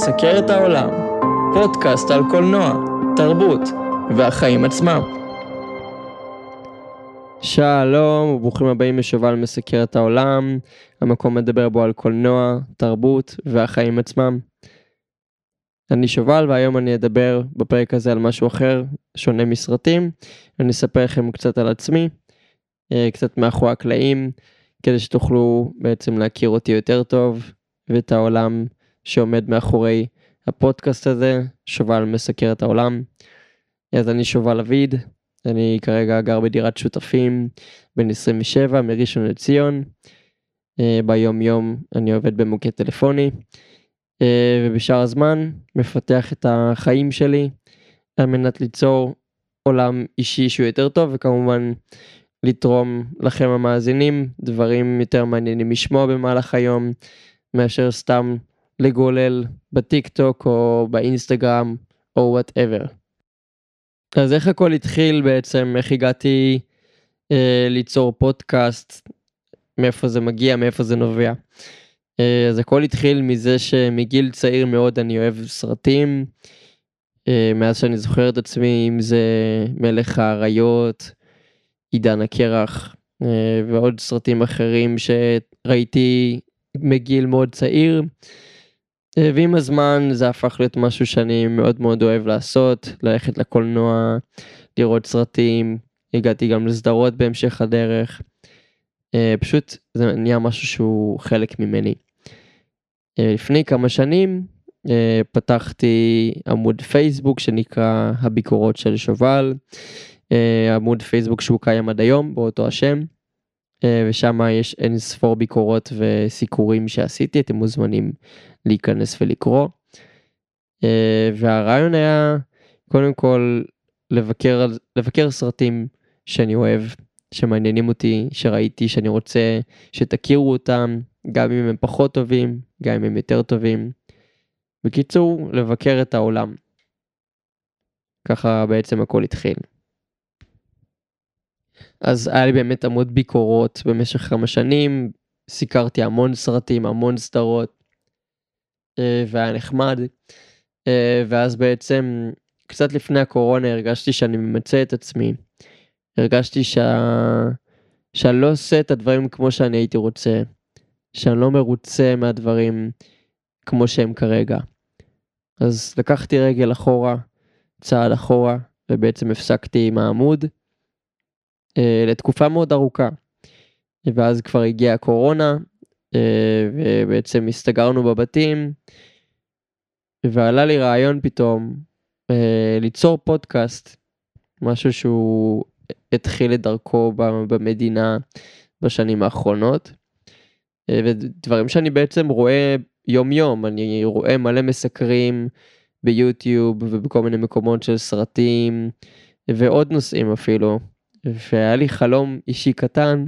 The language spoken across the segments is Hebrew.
שובל מסקר את העולם, פודקאסט על קולנוע, תרבות והחיים עצמם. שלום וברוכים הבאים לשובל מסקר את העולם, המקום מדבר בו על קולנוע, תרבות והחיים עצמם. אני שובל והיום אני אדבר בפרק הזה על משהו אחר, שונה מסרטים. אני אספר לכם קצת על עצמי, אה, קצת מאחורי הקלעים, כדי שתוכלו בעצם להכיר אותי יותר טוב ואת העולם שעומד מאחורי הפודקאסט הזה, שובל מסקר את העולם. אז אני שובל אביד, אני כרגע גר בדירת שותפים, בן 27 מראשון לציון. אה, ביום יום אני עובד במוקד טלפוני, אה, ובשאר הזמן מפתח את החיים שלי על מנת ליצור עולם אישי שהוא יותר טוב, וכמובן לתרום לכם המאזינים דברים יותר מעניינים לשמוע במהלך היום, מאשר סתם לגולל בטיק טוק או באינסטגרם או whatever. אז איך הכל התחיל בעצם, איך הגעתי אה, ליצור פודקאסט, מאיפה זה מגיע, מאיפה זה נובע. אה, אז הכל התחיל מזה שמגיל צעיר מאוד אני אוהב סרטים, אה, מאז שאני זוכר את עצמי, אם זה מלך האריות, עידן הקרח אה, ועוד סרטים אחרים שראיתי מגיל מאוד צעיר. אה, ועם הזמן זה הפך להיות משהו שאני מאוד מאוד אוהב לעשות, ללכת לקולנוע, לראות סרטים, הגעתי גם לסדרות בהמשך הדרך. אה, פשוט זה נהיה משהו שהוא חלק ממני. לפני כמה שנים פתחתי עמוד פייסבוק שנקרא הביקורות של שובל. אה, עמוד פייסבוק שהוא קיים עד היום באותו השם. אה, ושם יש אין ספור ביקורות וסיקורים שעשיתי, אתם מוזמנים להיכנס ולקרוא. אה, והרעיון היה קודם כל לבקר, לבקר סרטים שאני אוהב, שמעניינים אותי, שראיתי, שאני רוצה שתכירו אותם, גם אם הם פחות טובים, גם אם הם יותר טובים. בקיצור, לבקר את העולם. ככה בעצם הכל התחיל. אז היה לי באמת עמוד ביקורות במשך כמה שנים, סיקרתי המון סרטים, המון סדרות, אה, והיה נחמד. אה, ואז בעצם, קצת לפני הקורונה הרגשתי שאני ממצה את עצמי. הרגשתי שה... שאני לא עושה את הדברים כמו שאני הייתי רוצה, שאני לא מרוצה מהדברים כמו שהם כרגע. אז לקחתי רגל אחורה, צעד אחורה, ובעצם הפסקתי עם העמוד. אה, לתקופה מאוד ארוכה. ואז כבר הגיעה הקורונה, אה, ובעצם הסתגרנו בבתים, ועלה לי רעיון פתאום אה, ליצור פודקאסט, משהו שהוא התחיל את דרכו במדינה בשנים האחרונות. ודברים שאני בעצם רואה יום יום, אני רואה מלא מסקרים ביוטיוב ובכל מיני מקומות של סרטים ועוד נושאים אפילו, והיה לי חלום אישי קטן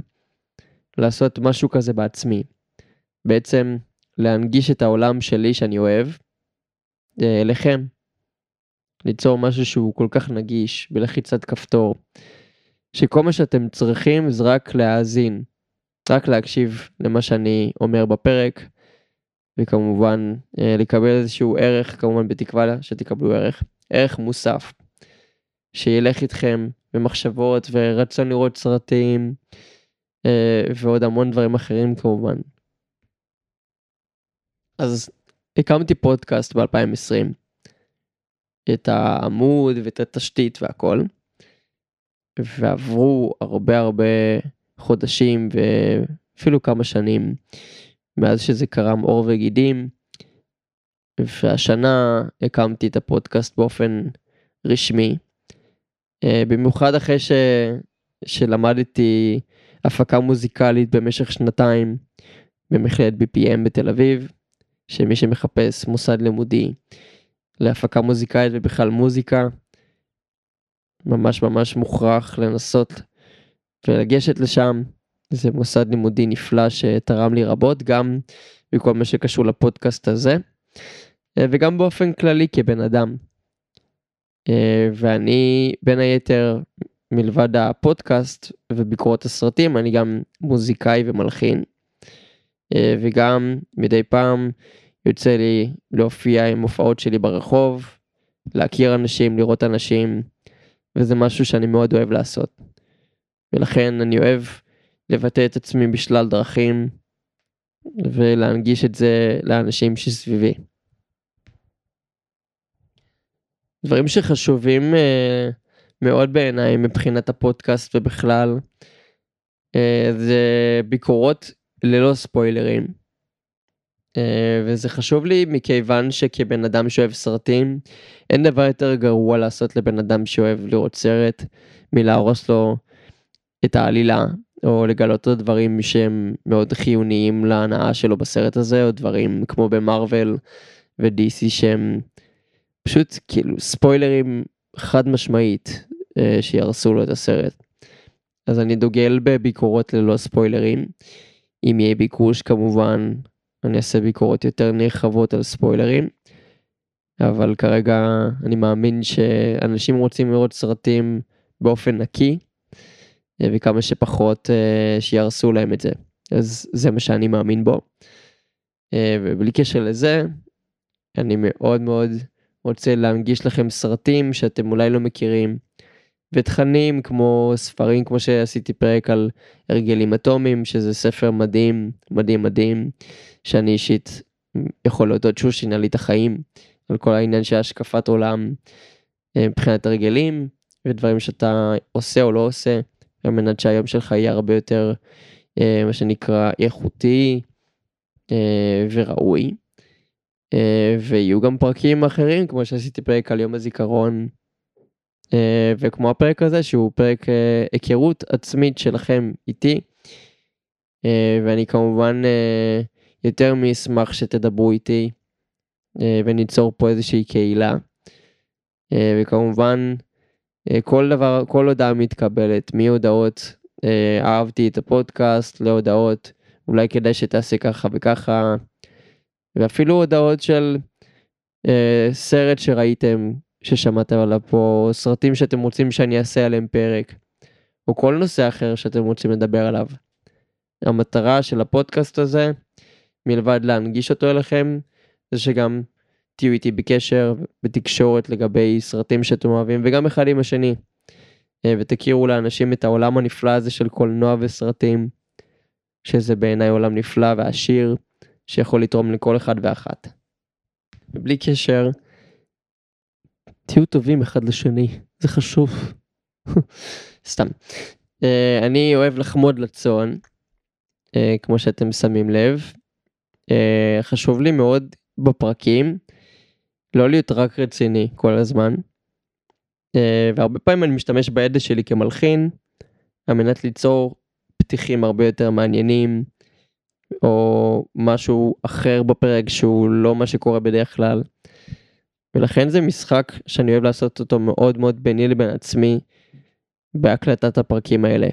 לעשות משהו כזה בעצמי. בעצם להנגיש את העולם שלי שאני אוהב אה, אליכם. ליצור משהו שהוא כל כך נגיש בלחיצת כפתור. שכל מה שאתם צריכים זה רק להאזין, רק להקשיב למה שאני אומר בפרק, וכמובן אה, לקבל איזשהו ערך, כמובן בתקווה שתקבלו ערך, ערך מוסף, שילך איתכם ומחשבות ורצון לראות סרטים אה, ועוד המון דברים אחרים כמובן. אז הקמתי פודקאסט ב-2020, את העמוד ואת התשתית והכל, ועברו הרבה הרבה חודשים ואפילו כמה שנים מאז שזה קרם עור וגידים, והשנה הקמתי את הפודקאסט באופן רשמי. אה, במיוחד אחרי ש... שלמדתי הפקה מוזיקלית במשך שנתיים במכללת BPM בתל אביב, שמי שמחפש מוסד לימודי להפקה מוזיקלית ובכלל מוזיקה, ממש ממש מוכרח לנסות ולגשת לשם. זה מוסד לימודי נפלא שתרם לי רבות, גם בכל מה שקשור לפודקאסט הזה, אה, וגם באופן כללי כבן אדם. אה, ואני בין היתר מלבד הפודקאסט וביקורות הסרטים אני גם מוזיקאי ומלחין אה, וגם מדי פעם יוצא לי להופיע עם הופעות שלי ברחוב, להכיר אנשים, לראות אנשים, וזה משהו שאני מאוד אוהב לעשות. ולכן אני אוהב לבטא את עצמי בשלל דרכים, ולהנגיש את זה לאנשים שסביבי. דברים שחשובים uh, מאוד בעיניי מבחינת הפודקאסט ובכלל, uh, זה ביקורות ללא ספוילרים. Uh, וזה חשוב לי מכיוון שכבן אדם שאוהב סרטים, אין דבר יותר גרוע לעשות לבן אדם שאוהב לראות סרט מלהרוס לו את העלילה או לגלות עוד דברים שהם מאוד חיוניים להנאה שלו בסרט הזה או דברים כמו במרוויל ו-DC שהם פשוט כאילו ספוילרים חד משמעית אה, שיהרסו לו את הסרט. אז אני דוגל בביקורות ללא ספוילרים. אם יהיה ביקוש כמובן אני אעשה ביקורות יותר נרחבות על ספוילרים. אבל כרגע אני מאמין שאנשים רוצים לראות סרטים באופן נקי אה, וכמה שפחות אה, שיהרסו להם את זה. אז זה מה שאני מאמין בו. אה, ובלי קשר לזה, אני מאוד מאוד רוצה להנגיש לכם סרטים שאתם אולי לא מכירים, ותכנים כמו ספרים, כמו שעשיתי פרק על הרגלים אטומיים, שזה ספר מדהים, מדהים מדהים, שאני אישית יכול להודות שהוא שינה לי את החיים, על כל העניין של השקפת עולם מבחינת הרגלים, ודברים שאתה עושה או לא עושה. על מנת שהיום שלך יהיה הרבה יותר אה, מה שנקרא איכותי אה, וראוי. אה, ויהיו גם פרקים אחרים כמו שעשיתי פרק על יום הזיכרון אה, וכמו הפרק הזה שהוא פרק אה, היכרות עצמית שלכם איתי. ואני כמובן יותר מאשמח שתדברו איתי וניצור פה איזושהי קהילה. וכמובן כל דבר, כל הודעה מתקבלת, מהודעות אה, אהבתי את הפודקאסט להודעות אולי כדאי שתעשה ככה וככה ואפילו הודעות של אה, סרט שראיתם ששמעתם עליו פה סרטים שאתם רוצים שאני אעשה עליהם פרק או כל נושא אחר שאתם רוצים לדבר עליו. המטרה של הפודקאסט הזה מלבד להנגיש אותו אליכם זה שגם תהיו איתי בקשר, בתקשורת לגבי סרטים שאתם אוהבים, וגם אחד עם השני. אה, ותכירו לאנשים את העולם הנפלא הזה של קולנוע וסרטים, שזה בעיניי עולם נפלא ועשיר, שיכול לתרום לכל אחד ואחת. ובלי קשר, תהיו טובים אחד לשני, זה חשוב. סתם. אה, אני אוהב לחמוד לצאן, אה, כמו שאתם שמים לב. חשוב לי מאוד בפרקים לא להיות רק רציני כל הזמן. אה, והרבה פעמים אני משתמש בידע שלי כמלחין על מנת ליצור פתיחים הרבה יותר מעניינים או משהו אחר בפרק שהוא לא מה שקורה בדרך כלל. ולכן זה משחק שאני אוהב לעשות אותו מאוד מאוד ביני לבין עצמי בהקלטת הפרקים האלה.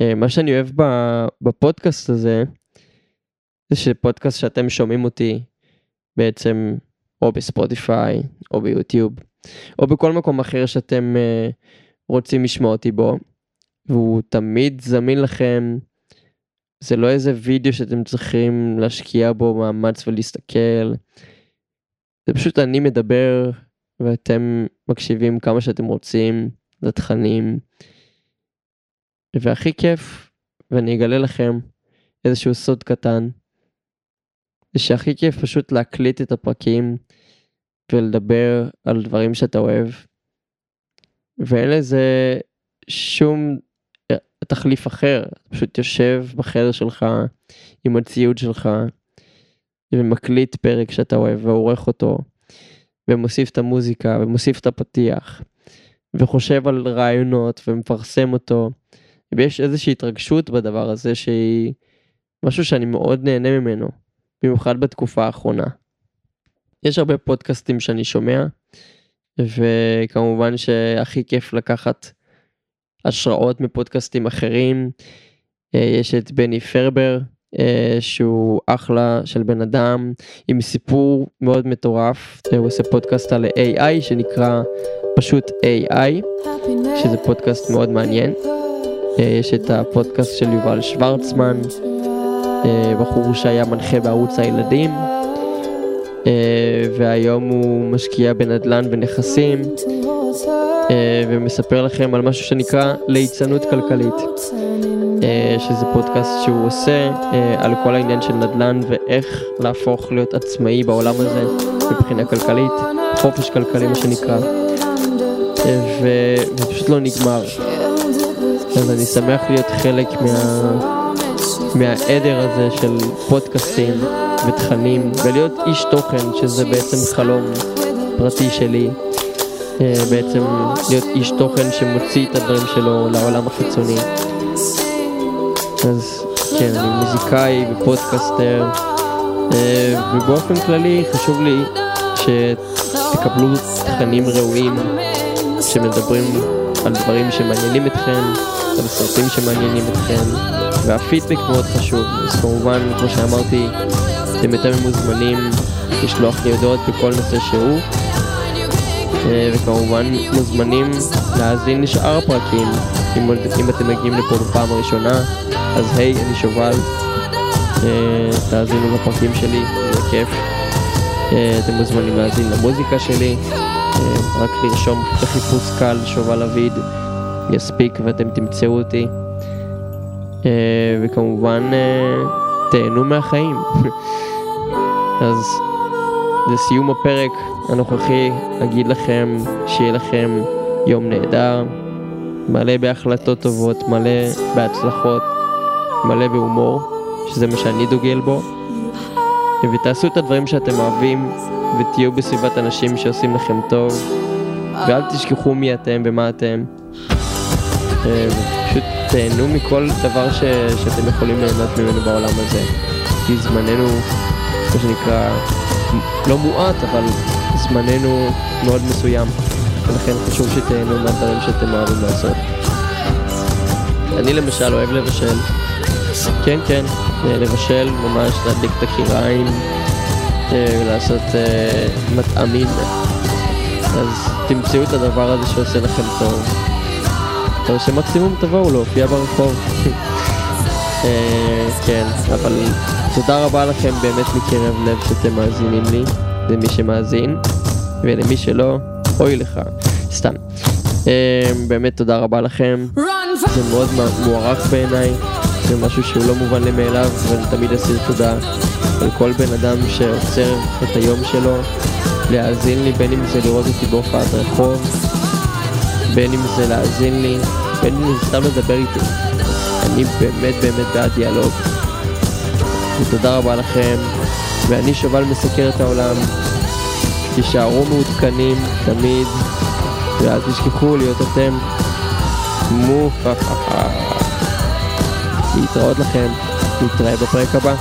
אה, מה שאני אוהב בפודקאסט הזה זה שפודקאסט שאתם שומעים אותי בעצם או בספוטיפיי, או ביוטיוב, או בכל מקום אחר שאתם uh, רוצים לשמוע אותי בו, והוא תמיד זמין לכם. זה לא איזה וידאו שאתם צריכים להשקיע בו מאמץ ולהסתכל. זה פשוט אני מדבר ואתם מקשיבים כמה שאתם רוצים לתכנים. והכי כיף, ואני אגלה לכם איזשהו סוד קטן, זה שהכי כיף פשוט להקליט את הפרקים ולדבר על דברים שאתה אוהב. ואין לזה שום תחליף אחר, פשוט יושב בחדר שלך עם הציוד שלך ומקליט פרק שאתה אוהב ועורך אותו ומוסיף את המוזיקה ומוסיף את הפתיח וחושב על רעיונות ומפרסם אותו ויש איזושהי התרגשות בדבר הזה שהיא משהו שאני מאוד נהנה ממנו במיוחד בתקופה האחרונה. יש הרבה פודקאסטים שאני שומע, וכמובן שהכי כיף לקחת השראות מפודקאסטים אחרים. אה, יש את בני פרבר, אה, שהוא אחלה של בן אדם, עם סיפור מאוד מטורף. אה, הוא עושה פודקאסט על AI שנקרא פשוט AI, שזה פודקאסט מאוד מעניין. יש את הפודקאסט של יובל שוורצמן, בחור שהיה מנחה בערוץ הילדים, והיום הוא משקיע בנדל"ן ונכסים, ומספר לכם על משהו שנקרא ליצנות כלכלית, שזה פודקאסט שהוא עושה על כל העניין של נדל"ן ואיך להפוך להיות עצמאי בעולם הזה מבחינה כלכלית, חופש כלכלי מה שנקרא, ופשוט לא נגמר. אז אני שמח להיות חלק מה... מהעדר הזה של פודקאסטים ותכנים ולהיות איש תוכן שזה בעצם חלום פרטי שלי בעצם להיות איש תוכן שמוציא את הדברים שלו לעולם החיצוני אז כן אני מוזיקאי ופודקאסטר ובאופן כללי חשוב לי שתקבלו תכנים ראויים שמדברים על דברים שמעניינים אתכם, על סרטים שמעניינים אתכם, והפידבק מאוד חשוב. אז כמובן, כמו שאמרתי, אתם יותר מוזמנים לשלוח לי הודעות בכל נושא שהוא, וכמובן מוזמנים להאזין לשאר הפרקים. אם, אם אתם מגיעים לפה בפעם הראשונה, אז היי, אני שובל, תאזינו לפרקים שלי, זה כיף. אתם מוזמנים להאזין למוזיקה שלי. רק לרשום בחיפוש קל שובל אביד יספיק ואתם תמצאו אותי וכמובן תהנו מהחיים אז לסיום הפרק הנוכחי אגיד לכם שיהיה לכם יום נהדר מלא בהחלטות טובות מלא בהצלחות מלא בהומור שזה מה שאני דוגל בו ותעשו את הדברים שאתם אוהבים ותהיו בסביבת אנשים שעושים לכם טוב, ואל תשכחו מי אתם ומה אתם. פשוט תהנו מכל דבר ש... שאתם יכולים ליהנות ממנו בעולם הזה. כי זמננו, מה שנקרא, לא מועט, אבל זמננו מאוד מסוים. ולכן חשוב שתהנו מהדברים שאתם אוהבים לעשות. אני למשל אוהב לבשל. כן, כן, לבשל, ממש להדליק את הקיריים. ולעשות uh, מטעמים אז תמצאו את הדבר הזה שעושה לכם טוב או שמקסימום תבואו להופיע ברחוב uh, כן אבל תודה רבה לכם באמת מקרב לב שאתם מאזינים לי למי שמאזין ולמי שלא אוי לך סתם. uh, באמת תודה רבה לכם. זה מאוד מוערך בעיניי זה משהו שהוא לא מובן לי מאליו ואני תמיד אסיר תודה על כל בן אדם שעוצר את היום שלו להאזין לי בין אם זה לראות אותי בהופעת רחוב בין אם זה להאזין לי בין אם זה סתם לדבר איתי. אני באמת באמת בעד דיאלוג ותודה רבה לכם ואני שובל מסקר את העולם תישארו מעודכנים תמיד ואל תשכחו להיות אתם מופחחה להתראות לכם, נתראה בפרק הבא.